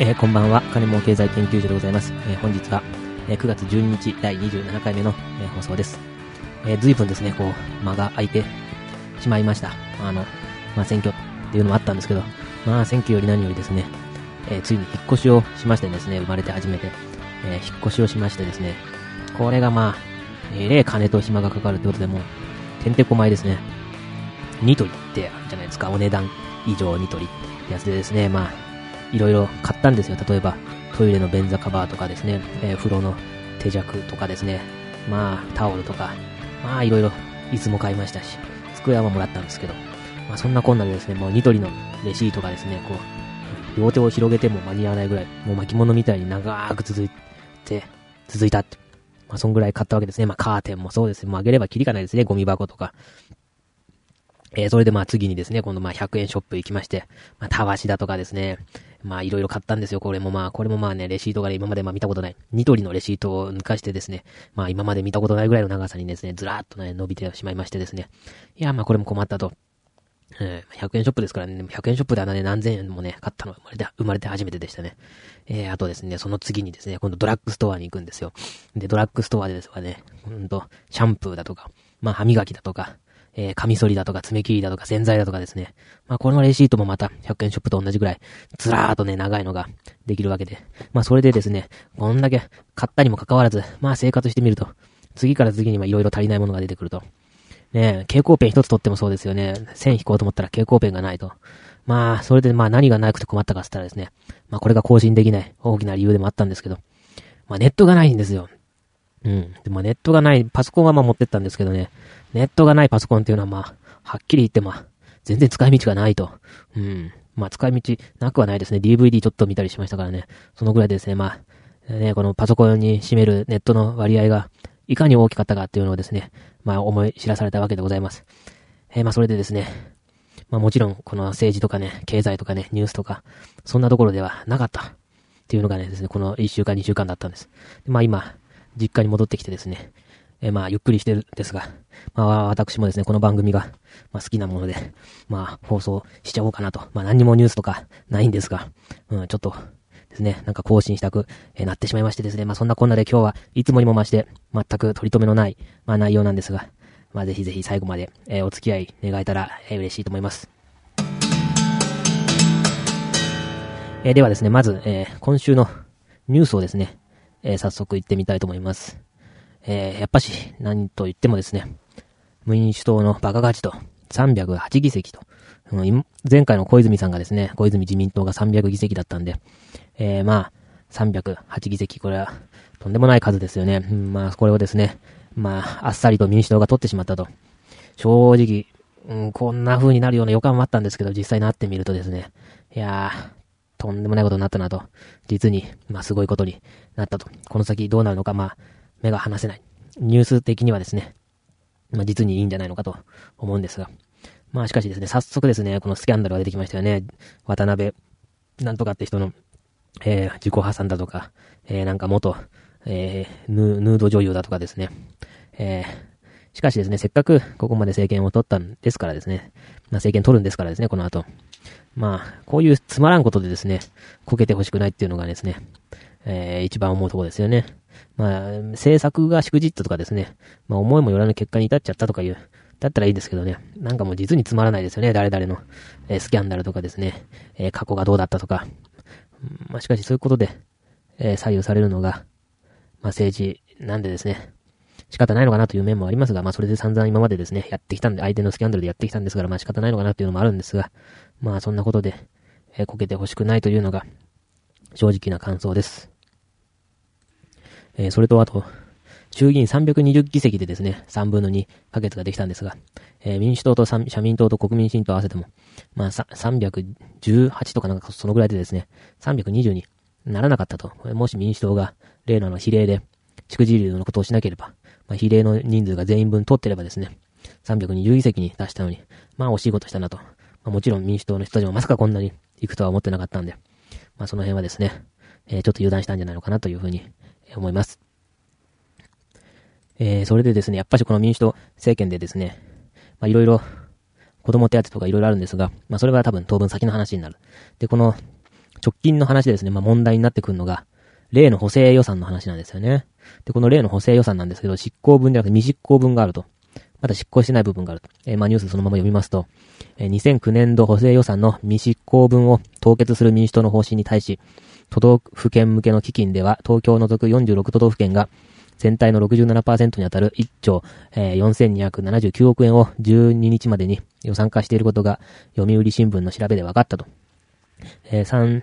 えー、こんばんは。金儲経済研究所でございます。えー、本日は、えー、9月12日第27回目の、え放送です。えー、随分ですね、こう、間が空いてしまいました。あの、まあ、選挙っていうのもあったんですけど、まあ、選挙より何よりですね、えついに引っ越しをしましてですね、生まれて初めて、え引っ越しをしましてですね、これがまあ、えれ金と暇がかかるってことでもう、てんてこまいですね。ニトリってあるじゃないですか、お値段以上ニトリってやつでですね、まあ、いろいろ買ったんですよ。例えば、トイレの便座カバーとかですね、えー、風呂の手弱とかですね、まあ、タオルとか、まあ、いろいろ、いつも買いましたし、机はもらったんですけど、まあ、そんなこんなでですね、もうニトリのレシートがですね、こう、両手を広げても間に合わないぐらい、もう巻物みたいに長く続いて、続いたって。まあ、そんぐらい買ったわけですね。まあ、カーテンもそうですねもうあげればキリがないですね。ゴミ箱とか。えー、それでまあ次にですね、今度まあ100円ショップ行きまして、まあ、たわしだとかですね、まあいろいろ買ったんですよ。これもまあ、これもまあね、レシートが、今までまあ見たことない。ニトリのレシートを抜かしてですね、まあ今まで見たことないぐらいの長さにですね、ずらーっとね、伸びてしまいましてですね。いや、まあこれも困ったと。えー、100円ショップですからね、100円ショップであんなね、何千円もね、買ったの生まれて、生まれて初めてでしたね。えー、あとですね、その次にですね、今度ドラッグストアに行くんですよ。で、ドラッグストアでですね、うんと、シャンプーだとか、まあ歯磨きだとか、えー、カミソリだとか爪切りだとか洗剤だとかですね。まあ、このレシートもまた100円ショップと同じぐらい、ずらーっとね、長いのができるわけで。まあ、それでですね、こんだけ買ったにもかかわらず、まあ、生活してみると、次から次にはいろいろ足りないものが出てくると。ね蛍光ペン一つ取ってもそうですよね。線引こうと思ったら蛍光ペンがないと。まあ、それでまあ何がなくて困ったかって言ったらですね、まあこれが更新できない大きな理由でもあったんですけど、まあネットがないんですよ。うん。で、まネットがない、パソコンはまあ持ってったんですけどね、ネットがないパソコンっていうのはまあ、はっきり言ってまあ、全然使い道がないと。うん。まあ使い道なくはないですね。DVD ちょっと見たりしましたからね。そのぐらいですね。まあ、ね、このパソコンに占めるネットの割合がいかに大きかったかっていうのをですね、まあ思い知らされたわけでございます。えー、まあそれでですね、まあもちろんこの政治とかね、経済とかね、ニュースとか、そんなところではなかったっていうのがね、ですね、この1週間2週間だったんです。まあ今、実家に戻ってきてですね、えー、まあゆっくりしてるんですが、まあ私もですね、この番組が、まあ好きなもので、まあ放送しちゃおうかなと。まあ何にもニュースとかないんですが、うん、ちょっとですね、なんか更新したく、えー、なってしまいましてですね、まあそんなこんなで今日はいつもにも増して、全く取り留めのない、まあ内容なんですが、まあぜひぜひ最後まで、えー、お付き合い願えたら、えー、嬉しいと思います。えー、ではですね、まず、えー、今週のニュースをですね、えー、早速行ってみたいと思います。えー、やっぱし、何と言ってもですね、民主党のバカ勝ちと、308議席と、前回の小泉さんがですね、小泉自民党が300議席だったんで、えー、まあ、308議席、これは、とんでもない数ですよね。まあ、これをですね、まあ、あっさりと民主党が取ってしまったと。正直、うん、こんな風になるような予感もあったんですけど、実際なってみるとですね、いやー、とんでもないことになったなと。実に、まあ、すごいことになったと。この先どうなるのか、まあ、目が離せない。ニュース的にはですね、まあ、実にいいんじゃないのかと思うんですが。まあ、しかしですね、早速ですね、このスキャンダルが出てきましたよね。渡辺、なんとかって人の、えー、自己破産だとか、えー、なんか元、えー、ヌード女優だとかですね。えー、しかしですね、せっかくここまで政権を取ったんですからですね、まあ、政権取るんですからですね、この後。まあ、こういうつまらんことでですね、こけてほしくないっていうのがですね、えー、一番思うところですよね。まあ、政策がしくじったとかですね、まあ思いもよらぬ結果に至っちゃったとかいう、だったらいいですけどね、なんかもう実につまらないですよね、誰々の、えー、スキャンダルとかですね、えー、過去がどうだったとか。まあしかしそういうことで、えー、左右されるのが、まあ政治なんでですね、仕方ないのかなという面もありますが、まあそれで散々今までですね、やってきたんで、相手のスキャンダルでやってきたんですから、まあ仕方ないのかなというのもあるんですが、まあそんなことで、え、こけてほしくないというのが、正直な感想です。えー、それとあと、衆議院320議席でですね、3分の2可決ができたんですが、えー、民主党と社民党と国民新党合わせても、まあ、318とかなんかそのぐらいでですね、320にならなかったと。もし民主党が例のあの比例で、地区自流のことをしなければ、まあ、比例の人数が全員分取ってればですね、320議席に出したのに、まあ惜しいことしたなと。まあ、もちろん民主党の人たちもまさかこんなに行くとは思ってなかったんで、まあその辺はですね、えー、ちょっと油断したんじゃないのかなというふうに思います。えー、それでですね、やっぱしこの民主党政権でですね、まあいろいろ子供手当とかいろいろあるんですが、まあそれは多分当分先の話になる。で、この直近の話でですね、まあ問題になってくるのが、例の補正予算の話なんですよね。で、この例の補正予算なんですけど、執行分じゃなくて未執行分があると。まだ執行してない部分があると。えー、まあニュースそのまま読みますと、えー、2009年度補正予算の未執行分を凍結する民主党の方針に対し、都道府県向けの基金では、東京を除く46都道府県が、全体の67%にあたる1兆、えー、4279億円を12日までに予算化していることが、読売新聞の調べで分かったと。えー、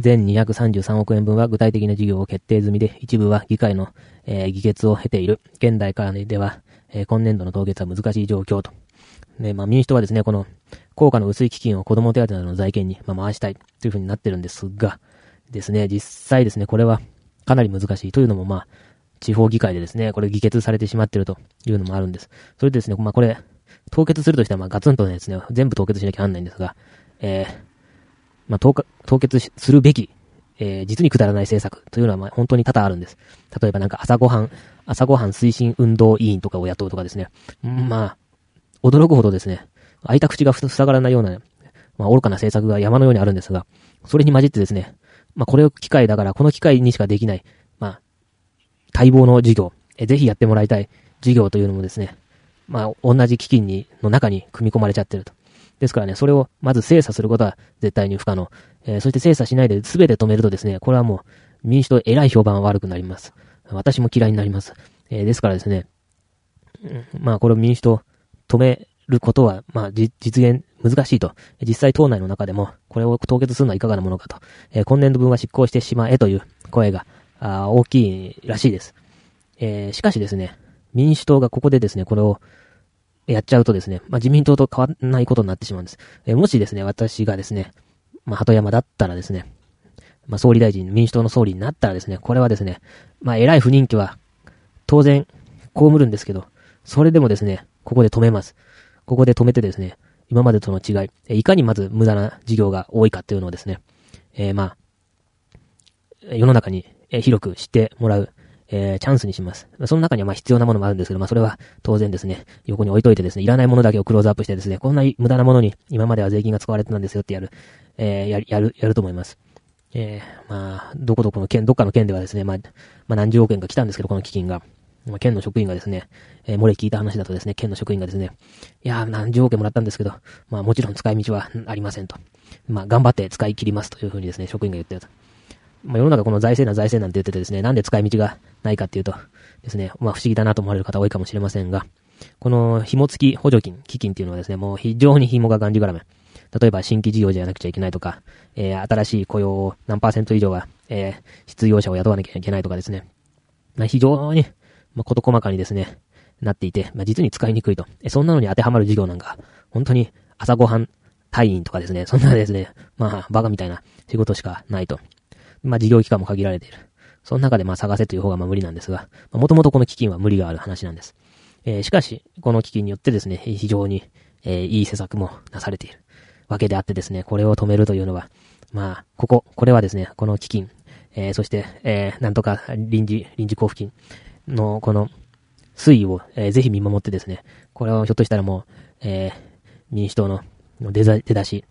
3233億円分は具体的な事業を決定済みで、一部は議会の、えー、議決を経ている。現代からでは、えー、今年度の凍結は難しい状況と。ね、まあ民主党はですね、この、効果の薄い基金を子供手当などの財源に、まあ、回したいというふうになってるんですが、ですね、実際ですね、これはかなり難しいというのも、まあ、地方議会でですね、これ議決されてしまってるというのもあるんです。それでですね、まあこれ、凍結するとしては、まあガツンとですね、全部凍結しなきゃなんないんですが、えー、まあ凍凍結するべき、えー、実にくだらない政策というのは、まあ本当に多々あるんです。例えばなんか朝ごはん、朝ごはん推進運動委員とかを雇うとかですね、まあ、驚くほどですね、開いた口が塞がらないような、まあ愚かな政策が山のようにあるんですが、それに混じってですね、まあこれを機会だから、この機会にしかできないま、待望の事業、えぜひやってもらいたい事業というのもですね、まあ、同じ基金に、の中に組み込まれちゃってると。ですからね、それをまず精査することは絶対に不可能。えー、そして精査しないで全て止めるとですね、これはもう民主党偉い評判は悪くなります。私も嫌いになります。えー、ですからですね、うん、まあこれを民主党止めることは、まあ実現難しいと。実際党内の中でも、これを凍結するのはいかがなものかと。え、今年度分は執行してしまえという声があ大きいらしいです。えー、しかしですね、民主党がここでですね、これをやっちゃうとですね、まあ、自民党と変わらないことになってしまうんです。えー、もしですね、私がですね、まあ、鳩山だったらですね、まあ、総理大臣、民主党の総理になったらですね、これはですね、まあ、偉い不人気は、当然、被るんですけど、それでもですね、ここで止めます。ここで止めてですね、今までとの違い、えいかにまず無駄な事業が多いかっていうのをですね、えー、まあ、世の中に広く知ってもらう、えー、チャンスにします。その中にはまあ必要なものもあるんですけど、まあそれは当然ですね、横に置いといてですね、いらないものだけをクローズアップしてですね、こんな無駄なものに今までは税金が使われてたんですよってやる、えー、やる、やる、やると思います。えー、まあ、どこどこの県、どっかの県ではですね、まあ、まあ何十億円か来たんですけど、この基金が。ま、県の職員がですね、えー、漏れ聞いた話だとですね、県の職員がですね、いやー、何十億円もらったんですけど、まあもちろん使い道はありませんと。まあ頑張って使い切りますというふうにですね、職員が言ってると。まあ、世の中この財政な財政なんて言っててですね、なんで使い道がないかっていうとですね、まあ不思議だなと思われる方多いかもしれませんが、この紐付き補助金、基金っていうのはですね、もう非常に紐ががんじがらめ。例えば新規事業じゃなくちゃいけないとか、えー、新しい雇用を何パーセント以上は、えー、失業者を雇わなきゃいけないとかですね。まあ、非常に、まあ、事細かにですね、なっていて、まあ、実に使いにくいと。えそんなのに当てはまる事業なんか、本当に朝ごはん隊員とかですね、そんなですね、まあ、バカみたいな仕事しかないと。まあ事業期間も限られている。その中でまあ探せという方がまあ無理なんですが、もともとこの基金は無理がある話なんです。えー、しかし、この基金によってですね、非常に、えー、いい施策もなされているわけであってですね、これを止めるというのは、まあ、ここ、これはですね、この基金、えー、そして、えー、なんとか臨時、臨時交付金のこの推移を、えー、ぜひ見守ってですね、これをひょっとしたらもう、えー、民主党の出だし、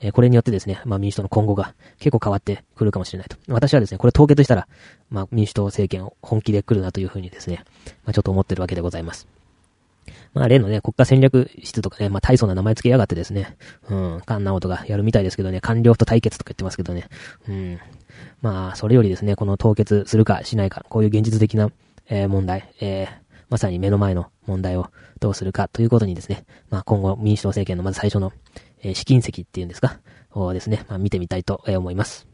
えこれによってですね、まあ民主党の今後が結構変わってくるかもしれないと。私はですね、これ凍結したら、まあ民主党政権を本気で来るなというふうにですね、まあちょっと思ってるわけでございます。まあ例のね、国家戦略室とかね、まあ大層な名前付けやがってですね、うん、菅直人がやるみたいですけどね、官僚と対決とか言ってますけどね、うん。まあ、それよりですね、この凍結するかしないか、こういう現実的な、えー、問題、えー、まさに目の前の問題をどうするかということにですね、まあ今後民主党政権のまず最初の、えー、試金石っていうんですか、をですね、まあ見てみたいと思います。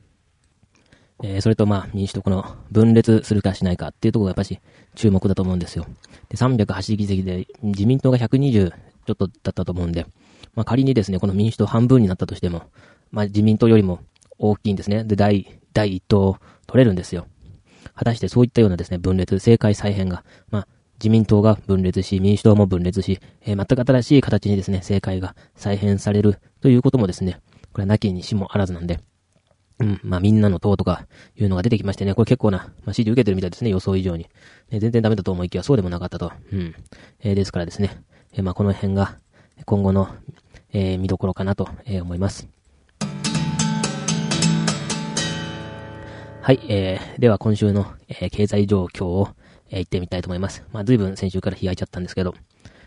え、それとまあ民主党この分裂するかしないかっていうところがやっぱし注目だと思うんですよ。で、308議席で自民党が120ちょっとだったと思うんで、まあ仮にですね、この民主党半分になったとしても、まあ自民党よりも大きいんですね。で、第、第一党取れるんですよ。果たしてそういったようなですね、分裂、政界再編が、まあ、自民党が分裂し、民主党も分裂し、えー、全く新しい形にですね、政界が再編されるということもですね、これはなきにしもあらずなんで、うん、まあみんなの党とかいうのが出てきましてね、これ結構な、まあ、支持受けてるみたいですね、予想以上に。ね、全然ダメだと思いきやそうでもなかったと。うん。えー、ですからですね、えー、まあこの辺が今後の、えー、見どころかなと、え、思います。はい、えー、では今週の、えー、経済状況を、えー、言ってみたいと思います。まあ、随分先週から開いちゃったんですけど、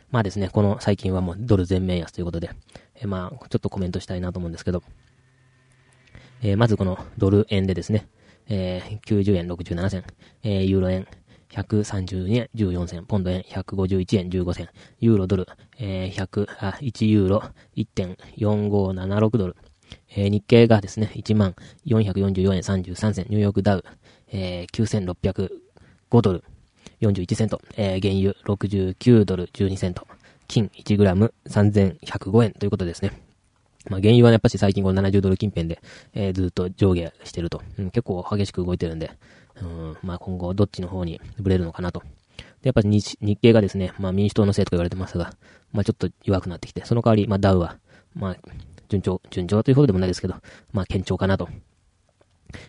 まあですね、この最近はもうドル全面安ということで、えー、まあ、ちょっとコメントしたいなと思うんですけど、えー、まずこのドル円でですね、えー、90円67銭、えー、ユーロ円132円14銭、ポンド円151円15銭、ユーロドル、えー、100、あ、1ユーロ1.4576ドル、えー、日経がですね、1444円33銭、ニューヨークダウ、えー、9605ドル41セント、えー、原油69ドル12セント、金1グラム3105円ということですね。まあ、原油はやっぱし最近この70ドル近辺で、えー、ずっと上下してると、うん、結構激しく動いてるんで、うん、まあ今後どっちの方にブレるのかなと。で、やっぱり日日経がですね、まあ民主党のせいとか言われてますが、まあちょっと弱くなってきて、その代わり、まあダウは、まあ順調、順調というほどでもないですけど、まあ堅調かなと。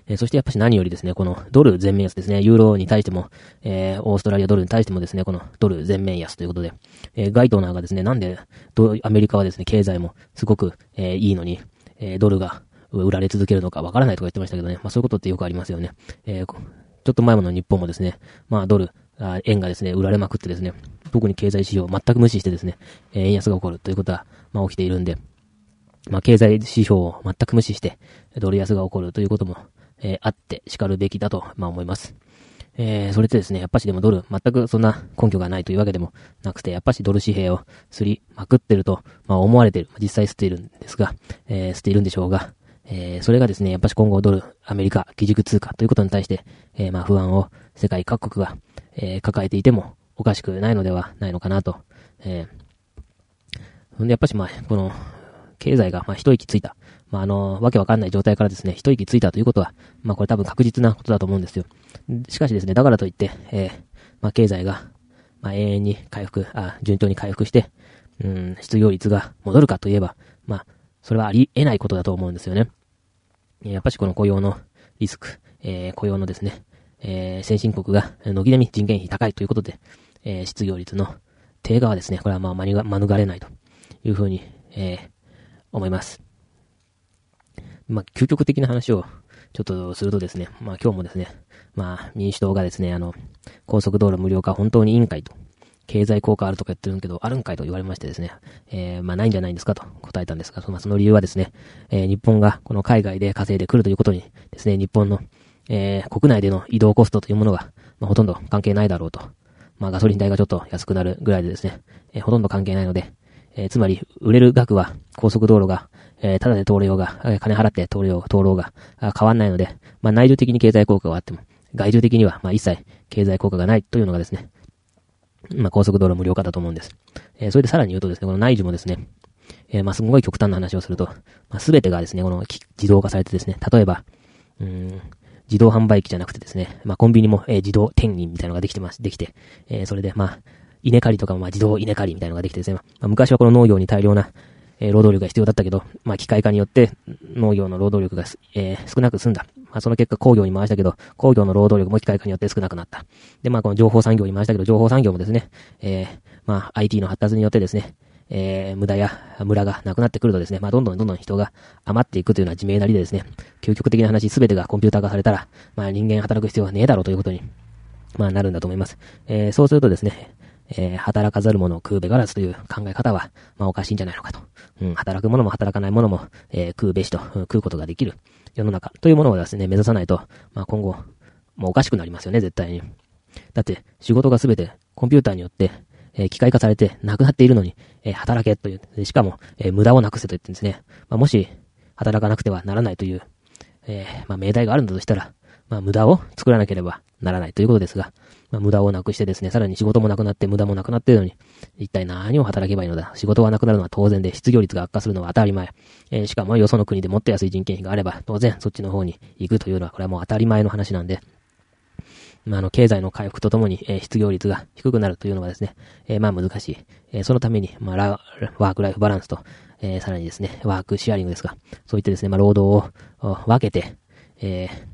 えー、そしてやっぱし何よりですね、このドル全面安ですね、ユーロに対しても、えー、オーストラリアドルに対してもですね、このドル全面安ということで、えー、ガイトナーがですね、なんで、アメリカはですね、経済もすごく、え、いいのに、え、ドルが売られ続けるのかわからないとか言ってましたけどね、まあそういうことってよくありますよね。え、ちょっと前もの日本もですね、まあドル、あ円がですね、売られまくってですね、特に経済指標を全く無視してですね、え、円安が起こるということは、まあ起きているんで、まあ経済指標を全く無視して、ドル安が起こるということも、えー、あって叱るべきだと、まあ思います。えー、それでですね、やっぱしでもドル、全くそんな根拠がないというわけでもなくて、やっぱしドル紙幣をすりまくってると、まあ思われてる。実際捨ているんですが、えー、捨ているんでしょうが、えー、それがですね、やっぱし今後ドル、アメリカ、基軸通貨ということに対して、えー、まあ不安を世界各国が、えー、抱えていてもおかしくないのではないのかなと。えー、んで、やっぱしまあ、この、経済が、まあ、一息ついた。まあ、あの、わけわかんない状態からですね、一息ついたということは、まあ、これ多分確実なことだと思うんですよ。しかしですね、だからといって、えー、まあ、経済が、まあ、永遠に回復、あ、順調に回復して、うん、失業率が戻るかといえば、まあ、それはあり得ないことだと思うんですよね。やっぱしこの雇用のリスク、えー、雇用のですね、えー、先進国が、軒並み人件費高いということで、えー、失業率の低下はですね、これはまあ免れないというふうに、えー、思います。まあ、究極的な話をちょっとするとですね、まあ今日もですね、まあ民主党がですね、あの、高速道路無料化本当に委員会と、経済効果あるとか言ってるんけど、あるんかいと言われましてですね、えー、まあないんじゃないんですかと答えたんですが、その,、その理由はですね、えー、日本がこの海外で稼いでくるということにですね、日本の、えー、国内での移動コストというものが、まあ、ほとんど関係ないだろうと。まあガソリン代がちょっと安くなるぐらいでですね、えー、ほとんど関係ないので、えー、つまり、売れる額は高速道路が、えー、ただで通れようが、えー、金払って通れよう、通ろうが、変わんないので、まあ内需的に経済効果があっても、外需的には、まあ一切経済効果がないというのがですね、まあ高速道路無料化だと思うんです。えー、それでさらに言うとですね、この内需もですね、えー、まあすごい極端な話をすると、まあすべてがですね、この自動化されてですね、例えば、うん、自動販売機じゃなくてですね、まあコンビニも、えー、自動店員みたいなのができてます、できて、えー、それで、まあ、稲刈りとかもまあ自動稲刈りみたいなのができてですね、まあ、昔はこの農業に大量な、えー、労働力が必要だったけど、まあ機械化によって農業の労働力が、えー、少なく済んだ。まあその結果工業に回したけど、工業の労働力も機械化によって少なくなった。で、まあこの情報産業に回したけど、情報産業もですね、えー、まあ IT の発達によってですね、えー、無駄や村がなくなってくるとですね、まあ、どんどんどんどん人が余っていくというのは自明なりでですね、究極的な話すべてがコンピューター化されたら、まあ、人間働く必要はねえだろうということに、まあ、なるんだと思います。えー、そうするとですね、えー、働かざる者を食うべからずという考え方は、まあおかしいんじゃないのかと。うん、働く者も働かない者も、えー、食うべしと、うん、食うことができる世の中というものをですね、目指さないと、まあ今後、もうおかしくなりますよね、絶対に。だって、仕事がすべてコンピューターによって、えー、機械化されてなくなっているのに、えー、働けという、しかも、えー、無駄をなくせと言ってですね、まあもし、働かなくてはならないという、え、まあ命題があるんだとしたら、まあ無駄を作らなければならないということですが、まあ、無駄をなくしてですね、さらに仕事もなくなって無駄もなくなっているのに、一体何を働けばいいのだ仕事がなくなるのは当然で、失業率が悪化するのは当たり前。えー、しかもよその国でもっと安い人件費があれば、当然そっちの方に行くというのは、これはもう当たり前の話なんで、まあ、あの、経済の回復とともに、えー、失業率が低くなるというのはですね、えー、まあ難しい。えー、そのために、まあ、ラ、ワークライフバランスと、えー、さらにですね、ワークシェアリングですが、そういったですね、まあ、労働を分けて、えー、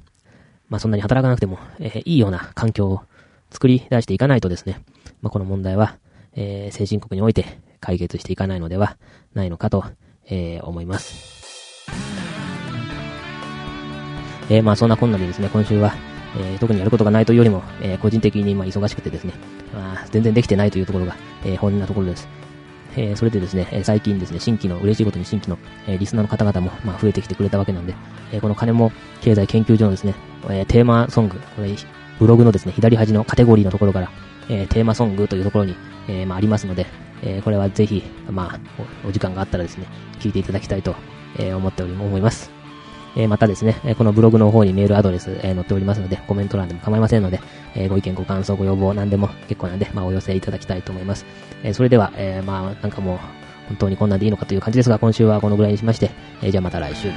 まあ、そんなに働かなくても、えー、いいような環境を作り出していかないとですね、まあ、この問題は、えー、先進国において解決していかないのではないのかと、えー、思います。えー、まあそんなこんなでですね、今週は、えー、特にやることがないというよりも、えー、個人的にまあ忙しくてですね、まあ、全然できてないというところが、えー、本音なところです。えー、それでですね、え最近ですね、新規の、嬉しいことに新規の、えー、リスナーの方々も、まあ、増えてきてくれたわけなんで、えー、この金も経済研究所のですね、え、テーマソング、これ、ブログのですね、左端のカテゴリーのところから、え、テーマソングというところに、え、まあ、ありますので、え、これはぜひ、まあお、お時間があったらですね、聞いていただきたいと、え、思っており、思います。えー、またですね、えこのブログの方にメールアドレス、え載っておりますので、コメント欄でも構いませんので、えご意見、ご感想、ご要望、何でも結構なんで、まあ、お寄せいただきたいと思います。えそれでは、えまあ、なんかもう、本当にこんなんでいいのかという感じですが、今週はこのぐらいにしまして、えじゃあまた来週。